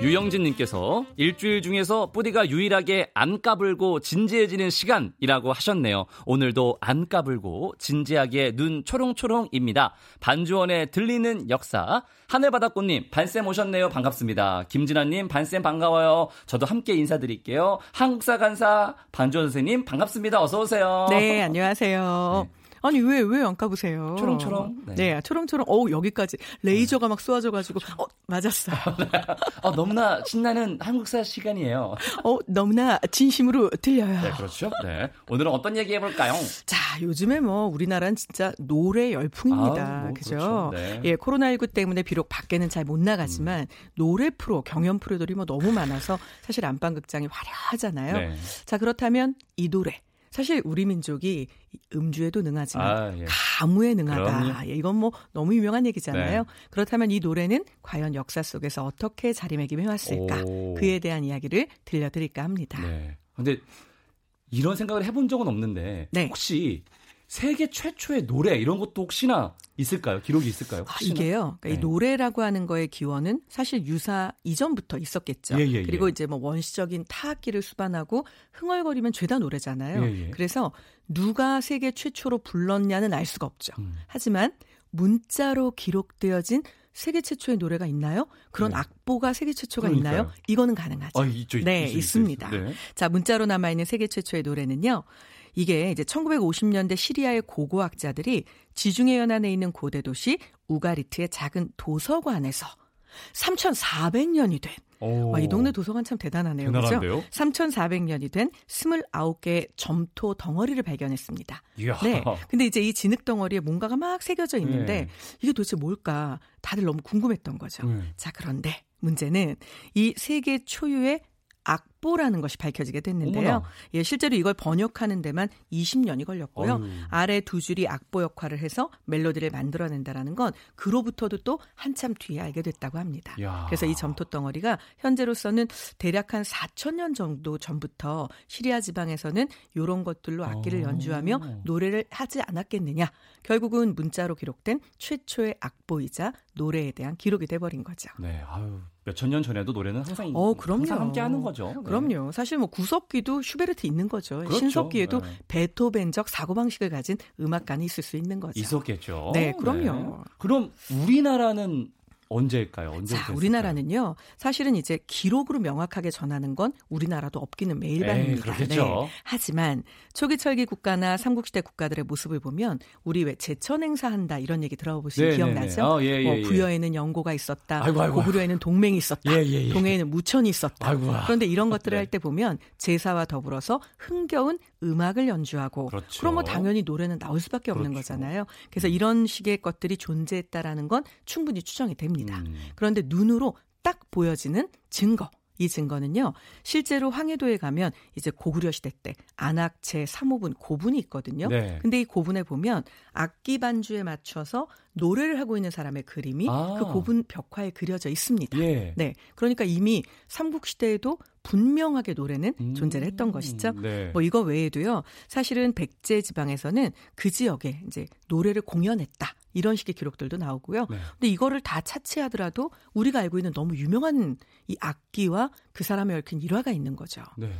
유영진님께서 일주일 중에서 뿌디가 유일하게 안 까불고 진지해지는 시간이라고 하셨네요. 오늘도 안 까불고 진지하게 눈 초롱초롱입니다. 반주원에 들리는 역사. 하늘바닷꽃님, 반쌤 오셨네요. 반갑습니다. 김진아님, 반쌤 반가워요. 저도 함께 인사드릴게요. 한국사 간사 반주원 선생님, 반갑습니다. 어서오세요. 네, 안녕하세요. 네. 아니 왜 왜 안 까보세요? 초롱초롱. 네, 네 초롱초롱. 어 여기까지 레이저가 막 쏘아져가지고 어 맞았어요. 어 너무나 신나는 한국사 시간이에요. 어 너무나 진심으로 들려요. 네, 그렇죠. 네, 오늘은 어떤 얘기 해볼까요? 자, 요즘에 뭐 우리나라는 진짜 노래 열풍입니다. 아, 뭐, 그죠? 그렇죠. 네. 예, 코로나19 때문에 비록 밖에는 잘 못 나가지만 음. 노래 프로, 경연 프로들이 뭐 너무 많아서 사실 안방극장이 화려하잖아요. 네. 자, 그렇다면 이 노래 사실 우리 민족이 음주에도 능하지만 아, 예. 가무에 능하다. 예, 이건 뭐 너무 유명한 얘기잖아요. 네. 그렇다면 이 노래는 과연 역사 속에서 어떻게 자리매김해 왔을까? 오. 그에 대한 이야기를 들려드릴까 합니다. 네. 근데 이런 생각을 해본 적은 없는데 네. 혹시 세계 최초의 노래 이런 것도 혹시나 있을까요? 기록이 있을까요? 아, 이게요. 그러니까 네. 이 노래라고 하는 거의 기원은 사실 유사 이전부터 있었겠죠. 예, 예, 예. 그리고 이제 뭐 원시적인 타악기를 수반하고 흥얼거리면 죄다 노래잖아요. 예, 예. 그래서 누가 세계 최초로 불렀냐는 알 수가 없죠. 음. 하지만 문자로 기록되어진 세계 최초의 노래가 있나요? 그런 네. 악보가 세계 최초가 그러니까요. 있나요? 이거는 가능하죠. 아, 있죠, 네, 있죠, 있습니다. 네. 자, 문자로 남아 있는 세계 최초의 노래는요. 이게 이제 1950년대 시리아의 고고학자들이 지중해 연안에 있는 고대 도시 우가리트의 작은 도서관에서 3,400년이 된 와, 이 동네 도서관 참 대단하네요. 그죠? 3,400년이 된 29개의 점토 덩어리를 발견했습니다. 이야. 네. 근데 이제 이 진흙 덩어리에 뭔가가 막 새겨져 있는데 네. 이게 도대체 뭘까? 다들 너무 궁금했던 거죠. 네. 자, 그런데 문제는 이 세계 초유의 악보라는 것이 밝혀지게 됐는데요. 어머나. 예, 실제로 이걸 번역하는 데만 20년이 걸렸고요. 어휴. 아래 두 줄이 악보 역할을 해서 멜로디를 만들어낸다라는 건 그로부터도 또 한참 뒤에 알게 됐다고 합니다. 야. 그래서 이 점토 덩어리가 현재로서는 대략 한 4천 년 정도 전부터 시리아 지방에서는 이런 것들로 악기를 어. 연주하며 노래를 하지 않았겠느냐. 결국은 문자로 기록된 최초의 악보이자 노래에 대한 기록이 돼버린 거죠. 네, 아유. 몇천 년 전에도 노래는 항상 어, 그럼요. 항상 함께 하는 거죠. 네. 그럼요. 사실 뭐 구석기도 슈베르트 있는 거죠. 그렇죠. 신석기에도 네. 베토벤적 사고 방식을 가진 음악가는 있을 수 있는 거죠. 있었겠죠. 네, 그럼요. 네. 그럼 우리나라는 언제일까요? 언제 자, 우리나라는요. 사실은 이제 기록으로 명확하게 전하는 건 우리나라도 없기는 매일 밤입니다. 네. 하지만 초기 철기 국가나 삼국시대 국가들의 모습을 보면 우리 왜 제천 행사한다 이런 얘기 들어보신 네, 기억나죠? 어, 예, 예, 뭐 예. 부여에는 연고가 있었다. 아이고, 아이고. 고구려에는 동맹이 있었다. 예, 예, 예. 동해에는 무천이 있었다. 아이고, 그런데 이런 것들을 네. 할때 보면 제사와 더불어서 흥겨운 음악을 연주하고 그렇죠. 그럼 뭐 당연히 노래는 나올 수밖에 없는 그렇죠. 거잖아요. 그래서 이런 식의 것들이 존재했다라는 건 충분히 추정이 됩니다. 음. 그런데 눈으로 딱 보여지는 증거 이 증거는요. 실제로 황해도에 가면 이제 고구려 시대 때 안악체 3호분 고분이 있거든요. 네. 근데 이 고분에 보면 악기 반주에 맞춰서 노래를 하고 있는 사람의 그림이 아. 그 고분 벽화에 그려져 있습니다. 예. 네. 그러니까 이미 삼국 시대에도 분명하게 노래는 음. 존재를 했던 것이죠. 네. 뭐 이거 외에도요. 사실은 백제 지방에서는 그 지역에 이제 노래를 공연했다. 이런 식의 기록들도 나오고요. 네. 근데 이거를 다 차치하더라도 우리가 알고 있는 너무 유명한 이 악기와 그 사람의 얽힌 일화가 있는 거죠. 네.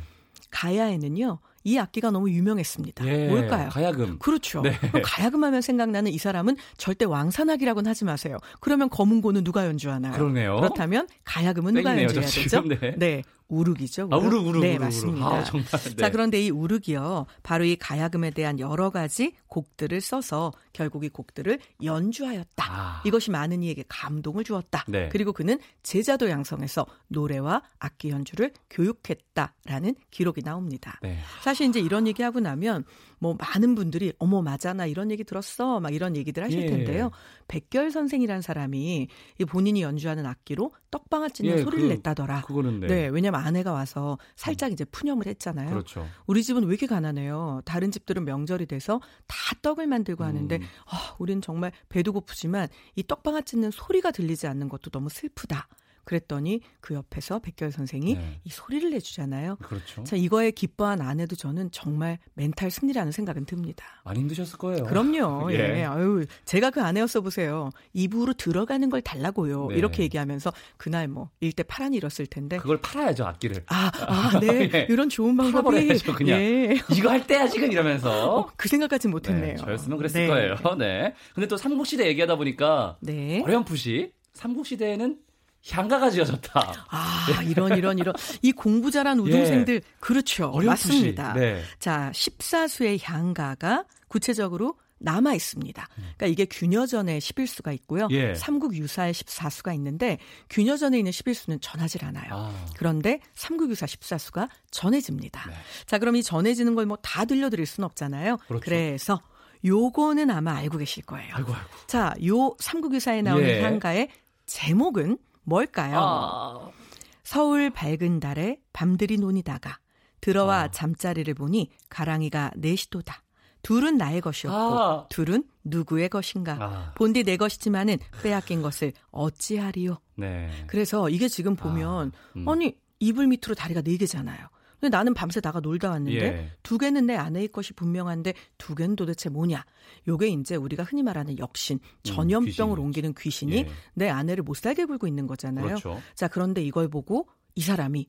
가야에는요. 이 악기가 너무 유명했습니다. 예, 뭘까요? 가야금. 그렇죠. 네. 가야금 하면 생각나는 이 사람은 절대 왕산악이라고는 하지 마세요. 그러면 검은고는 누가 연주하나요? 그러네요. 그렇다면 가야금은 누가 연주해야 되죠? 네. 네. 우르기죠. 우르. 아, 우르, 우르, 네, 우르, 맞습니다. 아, 정말. 네. 자, 그런데 이 우르기요. 바로 이 가야금에 대한 여러 가지 곡들을 써서 결국 이 곡들을 연주하였다. 아. 이것이 많은 이에게 감동을 주었다. 네. 그리고 그는 제자도 양성해서 노래와 악기 연주를 교육했다라는 기록이 나옵니다. 네. 사실 이제 이런 얘기 하고 나면 뭐 많은 분들이 어머 맞아 나 이런 얘기 들었어 막 이런 얘기들 하실 예. 텐데요. 백결 선생이라는 사람이 본인이 연주하는 악기로 떡방아 찢는 예, 소리를 그, 냈다더라. 그거는 네. 네. 왜냐면 아내가 와서 살짝 이제 푸념을 했잖아요. 그렇죠. 우리 집은 왜 이렇게 가난해요? 다른 집들은 명절이 돼서 다 떡을 만들고 하는데 음. 아, 우리는 정말 배도 고프지만 이 떡방아 찢는 소리가 들리지 않는 것도 너무 슬프다. 그랬더니 그 옆에서 백결 선생이 네. 이 소리를 내주잖아요. 그렇죠. 자, 이거에 기뻐한 아내도 저는 정말 멘탈 승리라는 생각은 듭니다. 많이 힘드셨을 거예요. 그럼요. 예. 예. 아유, 제가 그 아내였어 보세요. 입으로 들어가는 걸 달라고요. 네. 이렇게 얘기하면서 그날 뭐 일대 파란이 일었을 텐데. 그걸 팔아야죠, 악기를. 아, 아 네. 예. 이런 좋은 방법이. 그냥. 예. 이거 할 때야 지금 이러면서. 어, 그 생각까지 못했네요. 네, 저였으면 그랬을 네. 거예요. 네. 근데 또 삼국시대 얘기하다 보니까 네. 어렴풋이 삼국시대에는 향가가 지어졌다. 아, 이런, 이런, 이런. 이 공부 잘한 우등생들, 예. 그렇죠. 어렴풋이. 맞습니다. 네. 자, 14수의 향가가 구체적으로 남아 있습니다. 그러니까 이게 균여전에 11수가 있고요. 예. 삼국 유사에 14수가 있는데 균여전에 있는 11수는 전하질 않아요. 아. 그런데 삼국 유사 14수가 전해집니다. 네. 자, 그럼 이 전해지는 걸 뭐 다 들려드릴 수는 없잖아요. 그렇죠. 그래서 요거는 아마 알고 계실 거예요. 아이고, 아이고. 자, 요 삼국 유사에 나오는 예. 향가의 제목은 뭘까요? 아. 서울 밝은 달에 밤들이 논이다가 들어와 아. 잠자리를 보니 가랑이가 내시도다. 둘은 나의 것이었고 아. 둘은 누구의 것인가. 아. 본디 내 것이지만은 빼앗긴 것을 어찌하리요. 네. 그래서 이게 지금 보면 아. 음. 아니 이불 밑으로 다리가 네 개잖아요. 근데 나는 밤새 나가 놀다 왔는데 예. 두 개는 내 아내의 것이 분명한데 두 개는 도대체 뭐냐? 요게 이제 우리가 흔히 말하는 역신, 음, 전염병을 음, 옮기는 귀신이 예. 내 아내를 못 살게 굴고 있는 거잖아요. 그렇죠. 자, 그런데 이걸 보고 이 사람이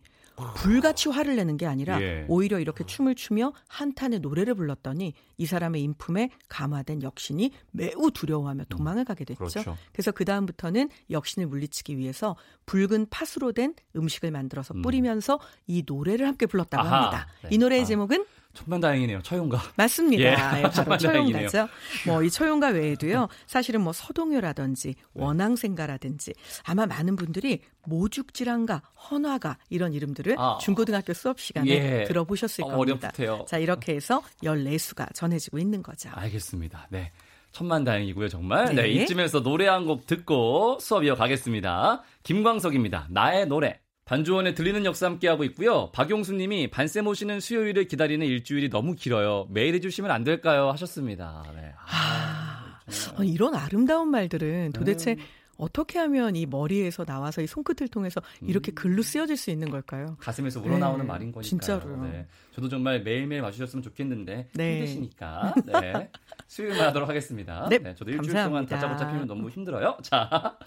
불같이 화를 내는 게 아니라 예. 오히려 이렇게 춤을 추며 한탄의 노래를 불렀더니 이 사람의 인품에 감화된 역신이 매우 두려워하며 도망을 가게 됐죠. 그렇죠. 그래서 그 다음부터는 역신을 물리치기 위해서 붉은 팥으로 된 음식을 만들어서 음. 뿌리면서 음. 이 노래를 함께 불렀다고 아하. 합니다. 네. 이 노래의 아. 제목은 천만다행이네요. 처용가. 맞습니다. 예, 바로 처용가죠. 뭐 이 처용가 외에도요. 사실은 뭐 서동요라든지 네. 원앙생가라든지 아마 많은 분들이 모죽질환가, 헌화가 이런 이름들을 아, 중고등학교 수업 시간에 예, 들어보셨을 겁니다. 어렵대요. 자, 이렇게 해서 14수가 전해지고 있는 거죠. 알겠습니다. 네. 천만다행이고요, 정말. 네. 네, 이쯤에서 노래 한 곡 듣고 수업 이어가겠습니다. 김광석입니다. 나의 노래. 반주원에 들리는 역사 함께하고 있고요. 박용수 님이 반세 모시는 수요일을 기다리는 일주일이 너무 길어요. 매일 해주시면 안 될까요? 하셨습니다. 네. 아, 아, 이런 아름다운 말들은 도대체 음. 어떻게 하면 이 머리에서 나와서 이 손끝을 통해서 이렇게 음. 글로 쓰여질 수 있는 걸까요? 가슴에서 우러나오는 네, 말인 거니까요. 진짜로. 네. 저도 정말 매일매일 와주셨으면 좋겠는데 네. 힘드시니까 네. 수요일만 하도록 하겠습니다. 네, 네 저도 일주일 감사합니다. 동안 다짜고짜 피면 너무 힘들어요. 자,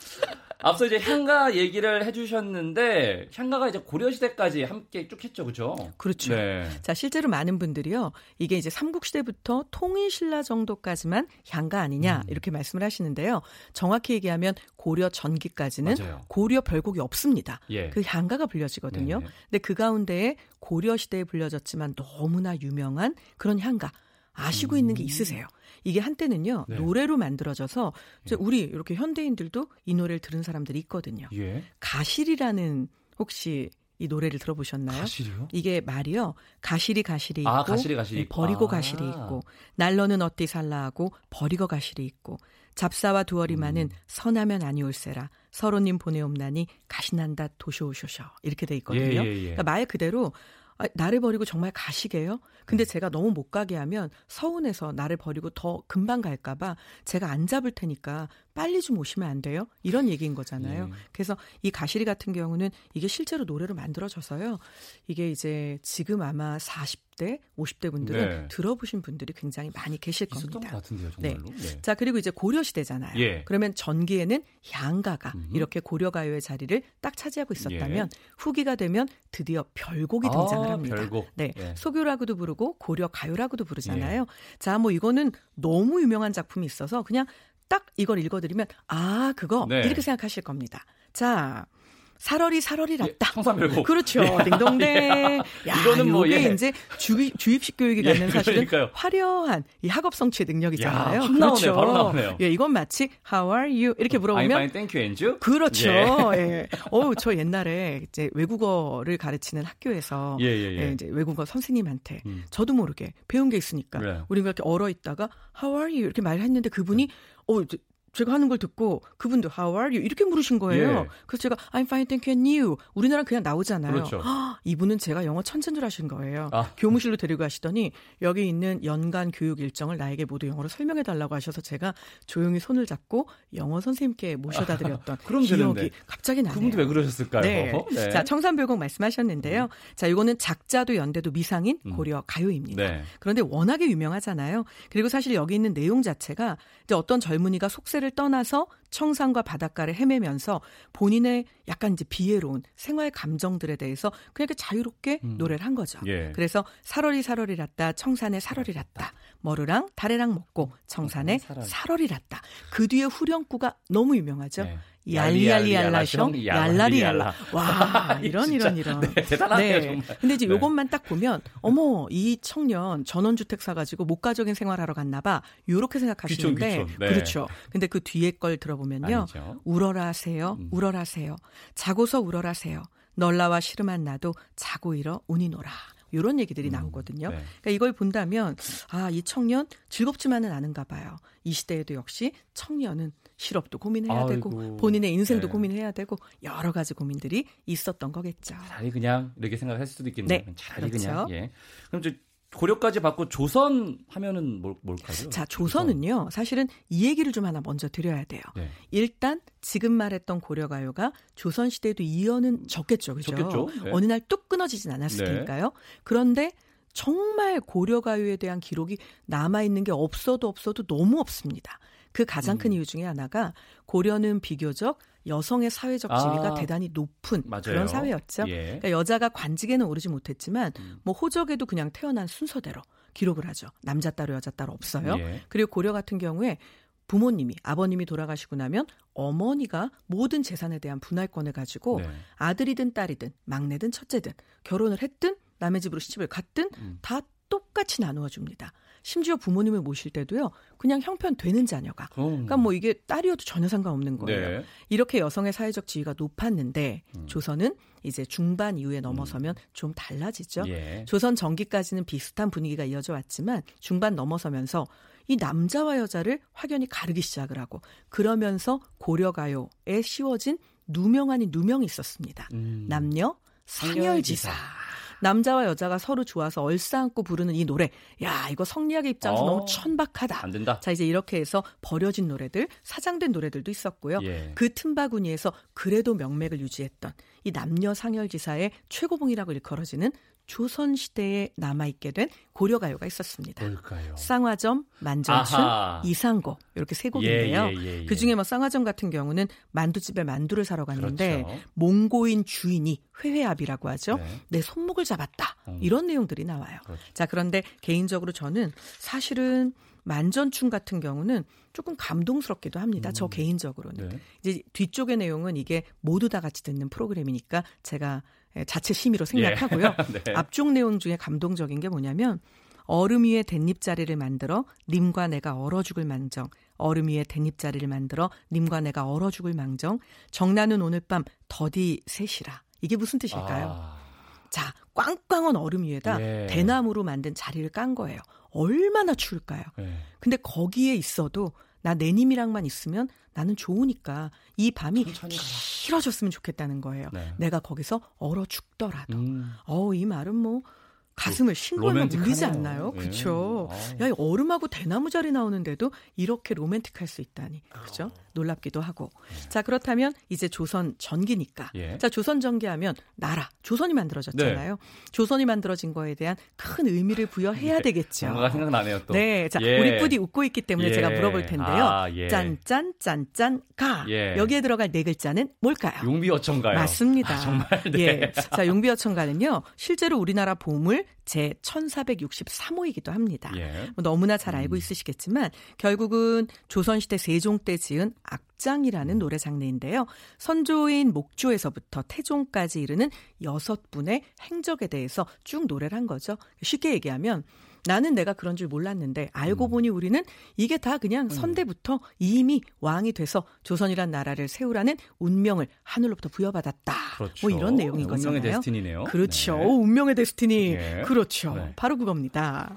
앞서 이제 향가 얘기를 해주셨는데 향가가 이제 고려 시대까지 함께 쭉 했죠, 그죠? 그렇죠. 네. 자, 실제로 많은 분들이요, 이게 이제 삼국 시대부터 통일 신라 정도까지만 향가 아니냐 음. 이렇게 말씀을 하시는데요. 정확히 얘기하면 고려 전기까지는 맞아요. 고려 별곡이 없습니다. 예. 그 향가가 불려지거든요. 네네. 근데 그 가운데에 고려 시대에 불려졌지만 너무나 유명한 그런 향가 아시고 음. 있는 게 있으세요? 이게 한때는요 네. 노래로 만들어져서 예. 우리 이렇게 현대인들도 이 노래를 들은 사람들이 있거든요. 예. 가실이라는 혹시 이 노래를 들어보셨나요? 가실이요? 이게 말이요. 가실이 가실이 아, 있고 아, 가실이 가실이 버리고 아. 가실이 있고 날로는 어디 살라 하고 버리고 가실이 있고 잡사와 두어리만은 음. 선하면 아니올세라 서로님 보내옵나니 가시난다 도시오쇼셔 이렇게 돼 있거든요. 예, 예, 예. 그러니까 말 그대로 아, 나를 버리고 정말 가시게요? 근데 네. 제가 너무 못 가게 하면 서운해서 나를 버리고 더 금방 갈까봐 제가 안 잡을 테니까 빨리 좀 오시면 안 돼요? 이런 얘기인 거잖아요. 네. 그래서 이 가시리 같은 경우는 이게 실제로 노래로 만들어져서요. 이게 이제 지금 아마 40대, 50대 분들은 네. 들어보신 분들이 굉장히 많이 계실 겁니다. 것 같은데요, 정말로. 네. 네. 자, 그리고 이제 고려 시대잖아요. 예. 그러면 전기에는 양가가 음. 이렇게 고려 가요의 자리를 딱 차지하고 있었다면 예. 후기가 되면 드디어 별곡이 등장을 아, 합니다. 별곡. 네. 예. 소교라고도 부르고 고려 가요라고도 부르잖아요. 예. 자, 뭐 이거는 너무 유명한 작품이 있어서 그냥 딱 이걸 읽어드리면 아 그거 네. 이렇게 생각하실 겁니다. 자. 살얼이 살얼이 났다. 예, 청산별곡. 그렇죠. 예. 딩동댕. 야, 이거는 뭐 이게 예. 이제 주입, 주입식 교육이 예, 갖는 사실은 그러니까요. 화려한 이 학업 성취의 능력이잖아요. 야, 그렇죠. 나오네요, 바로 나오네요. 예, 이건 마치 How are you 이렇게 물어보면 I'm fine, thank you, and you? 그렇죠. 예. 예. 어우, 저 옛날에 이제 외국어를 가르치는 학교에서 예, 예, 예. 이제 외국어 선생님한테 음. 저도 모르게 배운 게 있으니까 네. 우리가 이렇게 얼어 있다가 How are you 이렇게 말을 했는데 그분이 어 제가 하는 걸 듣고 그분도 How are you? 이렇게 물으신 거예요. 예. 그래서 제가 I'm fine, thank you, and you. 우리나라 그냥 나오잖아요. 그렇죠. 아, 이분은 제가 영어 천재인 줄 아신 거예요. 아. 교무실로 데리고 가시더니 여기 있는 연간 교육 일정을 나에게 모두 영어로 설명해 달라고 하셔서 제가 조용히 손을 잡고 영어 선생님께 모셔다 드렸던 아, 기억이 되는데. 갑자기 나네요. 그분도 왜 그러셨을까요? 네. 네. 자, 청산별곡 말씀하셨는데요. 음. 자, 이거는 작자도 연대도 미상인 음. 고려 가요입니다. 네. 그런데 워낙에 유명하잖아요. 그리고 사실 여기 있는 내용 자체가 이제 어떤 젊은이가 속세 를 떠나서 청산과 바닷가를 헤매면서 본인의 약간 이제 비애로운 생활 감정들에 대해서 그냥 자유롭게 음. 노래를 한 거죠. 예. 그래서 살월이 살월이 랐다 청산에 살월이 랐다 머루랑 다래랑 먹고 청산에 살월이 랐다 그 뒤에 후렴구가 너무 유명하죠. 네. 얄리얄리얄라숑 얄라리얄라 와 이런 이런 이런 네, 대단하네요 네. 정말. 근데 이제 네. 요것만 딱 보면 어머 이 청년 전원주택 사가지고 목가적인 생활하러 갔나봐 요렇게 생각하시는데 귀촌, 귀촌. 네. 그렇죠. 근데 그 뒤에 걸 들어보면요 아니죠. 울어라세요 음. 울어라세요 자고서 울어라세요 널라와 시름한 나도 자고 일어 운이노라. 이런 얘기들이 음, 나오거든요. 네. 그러니까 이걸 본다면 아, 이 청년 즐겁지만은 않은가 봐요. 이 시대에도 역시 청년은 실업도 고민해야 아이고. 되고 본인의 인생도 네. 고민해야 되고 여러 가지 고민들이 있었던 거겠죠. 차라리 그냥 이렇게 생각할 수도 있겠네요. 네. 차라리 그렇죠. 그냥. 예. 그럼 이제 고려까지 받고 조선 하면은 뭘, 뭘까요? 자, 조선은요. 사실은 이 얘기를 좀 하나 먼저 드려야 돼요. 네. 일단 지금 말했던 고려가요가 조선 시대에도 이어는 적겠죠. 그죠? 적겠죠. 네. 어느 날 뚝 끊어지진 않았을 네. 테니까요. 그런데 정말 고려가요에 대한 기록이 남아 있는 게 없어도 없어도 너무 없습니다. 그 가장 큰 음. 이유 중에 하나가 고려는 비교적 여성의 사회적 지위가 아, 대단히 높은 맞아요. 그런 사회였죠. 예. 그러니까 여자가 관직에는 오르지 못했지만 음. 뭐 호적에도 그냥 태어난 순서대로 기록을 하죠. 남자 따로 여자 따로 없어요. 예. 그리고 고려 같은 경우에 부모님이 아버님이 돌아가시고 나면 어머니가 모든 재산에 대한 분할권을 가지고 네. 아들이든 딸이든 막내든 첫째든 결혼을 했든 남의 집으로 시집을 갔든 음. 다 똑같이 나누어 줍니다. 심지어 부모님을 모실 때도요. 그냥 형편 되는 자녀가. 음. 그러니까 뭐 이게 딸이어도 전혀 상관없는 거예요. 네. 이렇게 여성의 사회적 지위가 높았는데 음. 조선은 이제 중반 이후에 넘어서면 음. 좀 달라지죠. 예. 조선 전기까지는 비슷한 분위기가 이어져 왔지만 중반 넘어서면서 이 남자와 여자를 확연히 가르기 시작을 하고 그러면서 고려가요에 씌워진 누명 아닌 누명이 있었습니다. 음. 남녀 상열지사. 남자와 여자가 서로 좋아서 얼싸안고 부르는 이 노래. 야, 이거 성리학의 입장에서 어, 너무 천박하다. 안 된다. 자, 이제 이렇게 해서 버려진 노래들, 사장된 노래들도 있었고요. 예. 그 틈바구니에서 그래도 명맥을 유지했던 이 남녀 상열지사의 최고봉이라고 일컬어지는 조선 시대에 남아 있게 된 고려 가요가 있었습니다. 뭘까요? 쌍화점, 만전춘, 아하. 이상고 이렇게 세 곡인데요. 예, 예, 예, 예, 그 중에 뭐 쌍화점 같은 경우는 만두집에 만두를 사러 갔는데 그렇죠. 몽고인 주인이 회회압이라고 하죠. 네. 내 손목을 잡았다. 음. 이런 내용들이 나와요. 그렇죠. 자 그런데 개인적으로 저는 사실은 만전춘 같은 경우는 조금 감동스럽기도 합니다. 음. 저 개인적으로는. 네. 이제 뒤쪽의 내용은 이게 모두 다 같이 듣는 프로그램이니까 제가 예, 자체 심의로 생략하고요. 예. 네. 앞쪽 내용 중에 감동적인 게 뭐냐면 얼음 위에 댄잎자리를 만들어 님과 내가 얼어 죽을 망정. 얼음 위에 댄잎자리를 만들어 님과 내가 얼어 죽을 망정. 정나는 오늘 밤 더디 셋이라. 이게 무슨 뜻일까요? 아. 자, 꽝꽝한 얼음 위에다 예. 대나무로 만든 자리를 깐 거예요. 얼마나 추울까요? 예. 근데 거기에 있어도 나 내님이랑만 있으면 나는 좋으니까 이 밤이 길어졌으면 좋겠다는 거예요. 네. 내가 거기서 얼어 죽더라도. 음. 어우, 이 말은 뭐 가슴을 싱글만 울리지 않나요? 예. 그렇죠. 야, 얼음하고 대나무 자리 나오는데도 이렇게 로맨틱할 수 있다니. 그렇죠? 놀랍기도 하고. 예. 자, 그렇다면 이제 조선 전기니까. 예. 자, 조선 전기하면 나라, 조선이 만들어졌잖아요. 네. 조선이 만들어진 거에 대한 큰 의미를 부여해야 예. 되겠죠. 뭔가 생각나네요, 또. 네. 자, 예. 우리 뿌디 웃고 있기 때문에 제가 물어볼 텐데요. 아, 짠짠 짠짠 가. 여기에 들어갈 네 글자는 뭘까요? 용비어천가요. 맞습니다. 아, 정말. 네. 예. 자, 용비어천가는요. 실제로 우리나라 제 1463호이기도 합니다. 예. 뭐 너무나 잘 알고 음. 있으시겠지만 결국은 조선시대 세종 때 지은 악장이라는 음. 노래 장르인데요. 선조인 목조에서부터 태종까지 이르는 여섯 분의 행적에 대해서 쭉 노래를 한 거죠. 쉽게 얘기하면 나는 내가 그런 줄 몰랐는데 알고 음. 보니 우리는 이게 다 그냥 음. 선대부터 이미 왕이 돼서 조선이란 나라를 세우라는 운명을 하늘로부터 부여받았다. 그렇죠. 뭐 이런 내용인 네, 운명의 데스티니네요. 그렇죠. 네. 운명의 데스티니. 네. 그렇죠. 네. 바로 그겁니다.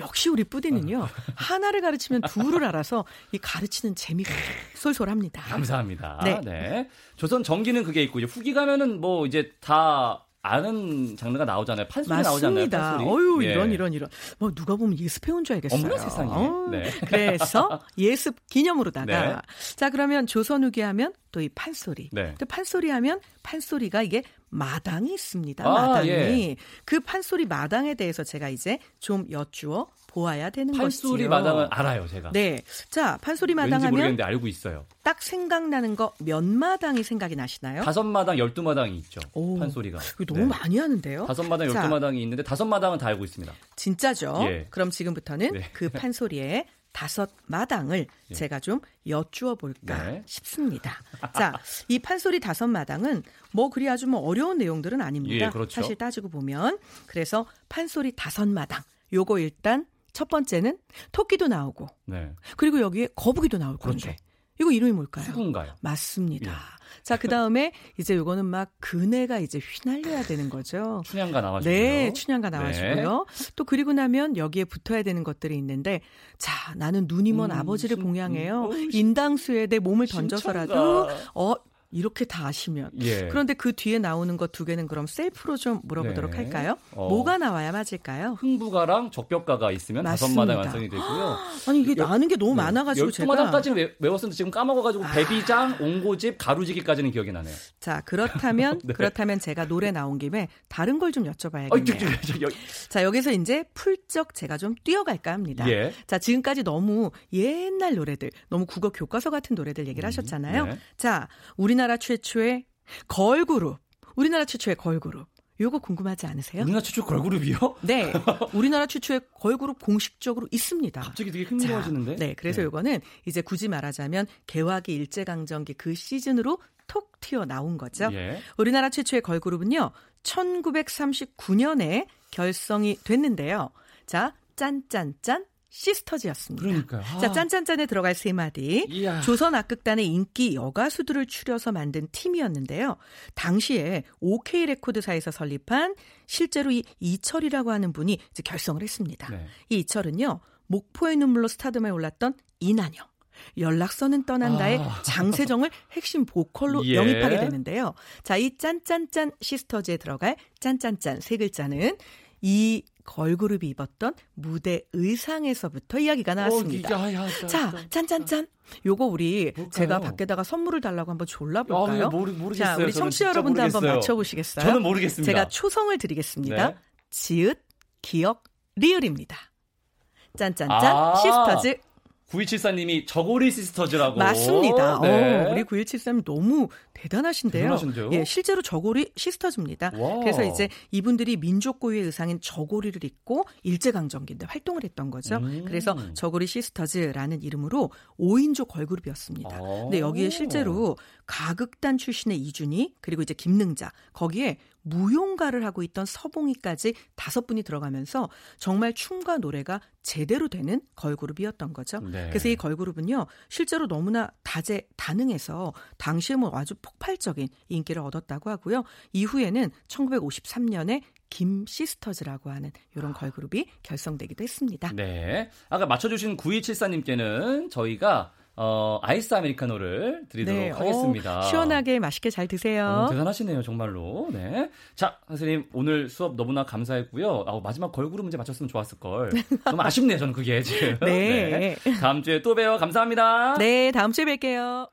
역시 우리 뿌디는요. 하나를 가르치면 둘을 알아서 이 가르치는 재미가 쏠쏠합니다. 감사합니다. 네. 네. 조선 전기는 그게 있고 이제 후기 가면은 뭐 이제 다 아는 장르가 나오잖아요. 판소리 나오잖아요. 판소리. 어유 예. 이런 이런 이런. 뭐 누가 보면 예습해온 줄 알겠어요. 어머나 세상에. 어, 네. 그래서 예습 기념으로다가 네. 자 그러면 조선 후기 하면 또 이 판소리. 네. 또 판소리 하면 판소리가 이게 마당이 있습니다. 아, 마당이 예. 그 판소리 마당에 대해서 제가 이제 좀 여쭈어 보아야 되는 판소리 것이지요. 판소리 마당은 알아요, 제가. 네. 자, 판소리 마당 하면 모르겠는데 알고 있어요. 딱 생각나는 거 몇 마당이 생각이 나시나요? 다섯 마당, 열두 마당이 있죠. 오, 판소리가. 너무 네. 많이 하는데요. 다섯 마당, 열두 마당이 있는데 다섯 마당은 다 알고 있습니다. 진짜죠? 예. 그럼 지금부터는 네. 그 판소리에 다섯 마당을 예. 제가 좀 여쭈어 볼까 네. 싶습니다. 자, 이 판소리 다섯 마당은 뭐 그리 아주 뭐 어려운 내용들은 아닙니다. 예, 그렇죠. 사실 따지고 보면 그래서 판소리 다섯 마당 요거 일단 첫 번째는 토끼도 나오고 네. 그리고 여기에 거북이도 나올 그렇죠. 건데 이거 이름이 뭘까요? 수군가요. 맞습니다. 예. 자, 그 다음에 이제 요거는 막 그네가 이제 휘날려야 되는 거죠. 춘향가 나와주고요. 네, 춘향가 나와주고요. 네. 또 그리고 나면 여기에 붙어야 되는 것들이 있는데, 자, 나는 눈이 먼 음, 아버지를 봉양해요. 음, 인당수에 내 몸을 던져서라도, 어, 이렇게 다 아시면. 예. 그런데 그 뒤에 나오는 것 두 개는 그럼 셀프로 좀 물어보도록 네. 할까요? 어. 뭐가 나와야 맞을까요? 흥부가랑 적벽가가 있으면 다섯 마당 완성이 되고요. 아니 이게 여, 아는 게 너무 네. 많아가지고 제가 마당까지는 외웠었는데 지금 까먹어가지고 아. 배비장, 옹고집, 가루지기까지는 기억이 나네요. 자 그렇다면 네. 그렇다면 제가 노래 나온 김에 다른 걸 좀 여쭤봐야겠네요. 어, 자 여기서 이제 풀쩍 제가 좀 뛰어갈까 합니다. 예. 자 지금까지 너무 옛날 노래들, 너무 국어 교과서 같은 노래들 얘기를 음, 하셨잖아요. 네. 자 우리나라 우리나라 최초의 걸그룹. 우리나라 최초의 걸그룹. 요거 궁금하지 않으세요? 우리나라 최초 걸그룹이요? 네. 우리나라 최초의 걸그룹 공식적으로 있습니다. 갑자기 되게 흥미로워지는데? 네. 그래서 네. 요거는 이제 굳이 말하자면 개화기 일제강점기 그 시즌으로 톡 튀어 나온 거죠. 예. 우리나라 최초의 걸그룹은요. 1939년에 결성이 됐는데요. 자, 짠짠짠 시스터즈였습니다. 그러니까요. 아. 자, 짠짠짠에 들어갈 세 마디. 이야. 조선 악극단의 인기 여가수들을 추려서 만든 팀이었는데요. 당시에 OK 레코드사에서 설립한 실제로 이 이철이라고 하는 분이 이제 결성을 했습니다. 네. 이 이철은요. 목포의 눈물로 스타덤에 올랐던 이난영. 연락서는 떠난다의 아. 장세정을 핵심 보컬로 예. 영입하게 되는데요. 자, 이 짠짠짠 시스터즈에 들어갈 짠짠짠 세 글자는 이 걸그룹이 입었던 무대 의상에서부터 이야기가 나왔습니다. 어, 야, 야, 자, 자, 짠짠짠. 요거 우리 뭘까요? 제가 밖에다가 선물을 달라고 한번 졸라 볼까요? 아, 모르, 모르겠어요. 자, 우리 청취자 여러분들 한번 맞춰 보시겠어요? 저는 모르겠습니다. 제가 초성을 드리겠습니다. 네. 지읒, 기역, 리을입니다. 짠짠짠, 아~ 시스터즈 9274님이 저고리 시스터즈라고. 맞습니다. 네. 어, 우리 9173님 너무 대단하신데요. 대단하신데요? 예, 실제로 저고리 시스터즈입니다. 와. 그래서 이제 이분들이 민족 고유의 의상인 저고리를 입고 일제강점기인데 활동을 했던 거죠. 음. 그래서 저고리 시스터즈라는 이름으로 5인조 걸그룹이었습니다. 아. 근데 여기에 실제로 가극단 출신의 이준희 그리고 이제 김능자 거기에 무용가를 하고 있던 서봉이까지 다섯 분이 들어가면서 정말 춤과 노래가 제대로 되는 걸그룹이었던 거죠. 네. 그래서 이 걸그룹은요 실제로 너무나 다재 다능해서 당시에 뭐 아주 폭발적인 인기를 얻었다고 하고요. 이후에는 1953년에 김 시스터즈라고 하는 이런 걸그룹이 결성되기도 했습니다. 네. 아까 맞춰주신 9274님께는 저희가 어, 아이스 아메리카노를 드리도록 네, 하겠습니다. 오, 시원하게 맛있게 잘 드세요. 어, 대단하시네요, 정말로. 네. 자, 선생님, 오늘 수업 너무나 감사했고요. 아, 마지막 걸그룹 문제 맞췄으면 좋았을걸. 너무 아쉽네요, 저는 그게 지금. 네. 네. 다음 주에 또 봬요. 감사합니다. 네, 다음 주에 뵐게요.